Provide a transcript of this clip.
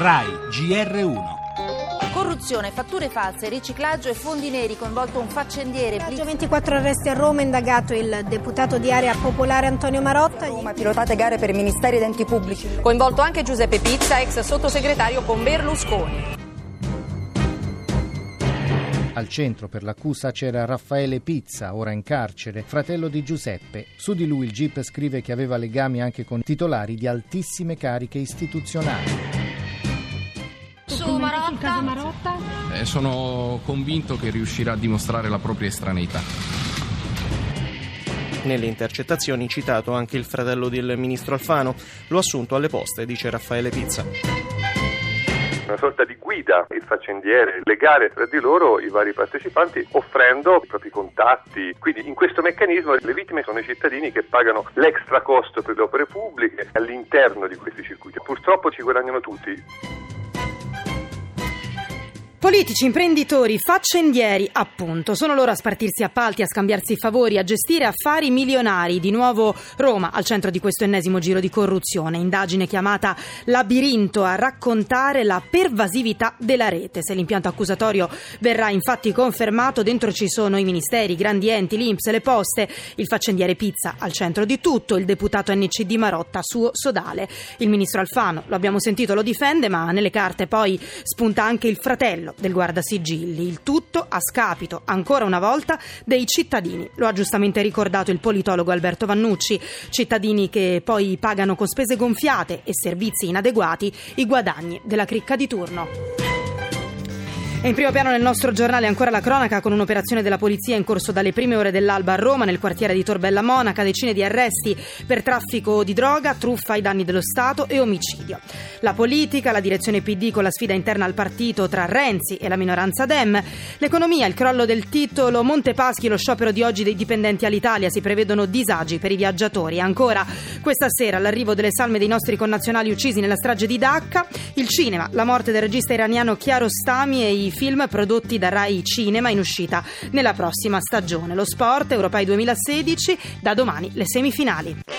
RAI GR1 Corruzione, fatture false, riciclaggio e fondi neri, coinvolto un faccendiere. Blitz. 24 arresti a Roma, indagato il deputato di area popolare Antonio Marotta. Roma, pilotate gare per i ministeri ed enti pubblici. Coinvolto anche Giuseppe Pizza, ex sottosegretario con Berlusconi. Al centro per l'accusa c'era Raffaele Pizza, ora in carcere, fratello di Giuseppe. Su di lui il GIP scrive che aveva legami anche con titolari di altissime cariche istituzionali. Marotta. Marotta. Eh, sono convinto che riuscirà a dimostrare la propria estraneità. Nelle intercettazioni citato anche il fratello del ministro Alfano. L'ho assunto alle poste, dice Raffaele Pizza una sorta di guida, il faccendiere, legare tra di loro i vari partecipanti offrendo i propri contatti. Quindi in questo meccanismo le vittime sono i cittadini che pagano l'extra costo per le opere pubbliche all'interno di questi circuiti. Purtroppo ci guadagnano tutti. Politici, imprenditori, faccendieri, appunto, sono loro a spartirsi appalti, a scambiarsi favori, a gestire affari milionari. Di nuovo Roma al centro di questo ennesimo giro di corruzione, indagine chiamata Labirinto a raccontare la pervasività della rete. Se l'impianto accusatorio verrà infatti confermato, dentro ci sono i ministeri, i grandi enti, l'Inps, le poste, il faccendiere Pizza al centro di tutto, il deputato NCD Marotta, suo sodale. Il ministro Alfano, lo abbiamo sentito, lo difende, ma nelle carte poi spunta anche il fratello del guardasigilli, il tutto a scapito ancora una volta dei cittadini. Lo ha giustamente ricordato il politologo Alberto Vannucci, cittadini che poi pagano con spese gonfiate e servizi inadeguati i guadagni della cricca di turno. E in primo piano nel nostro giornale ancora la cronaca con un'operazione della polizia in corso dalle prime ore dell'alba a Roma, nel quartiere di Torbella Monaca, decine di arresti per traffico di droga, truffa ai danni dello Stato e omicidio. La politica, la direzione PD con la sfida interna al partito tra Renzi e la minoranza Dem, l'economia, il crollo del titolo Montepaschi, lo sciopero di oggi dei dipendenti all'Italia, si prevedono disagi per i viaggiatori. Ancora questa sera l'arrivo delle salme dei nostri connazionali uccisi nella strage di Dacca, il cinema, la morte del regista iraniano Chiarostami e i film prodotti da Rai Cinema in uscita nella prossima stagione. Lo sport, Europei 2016, da domani le semifinali.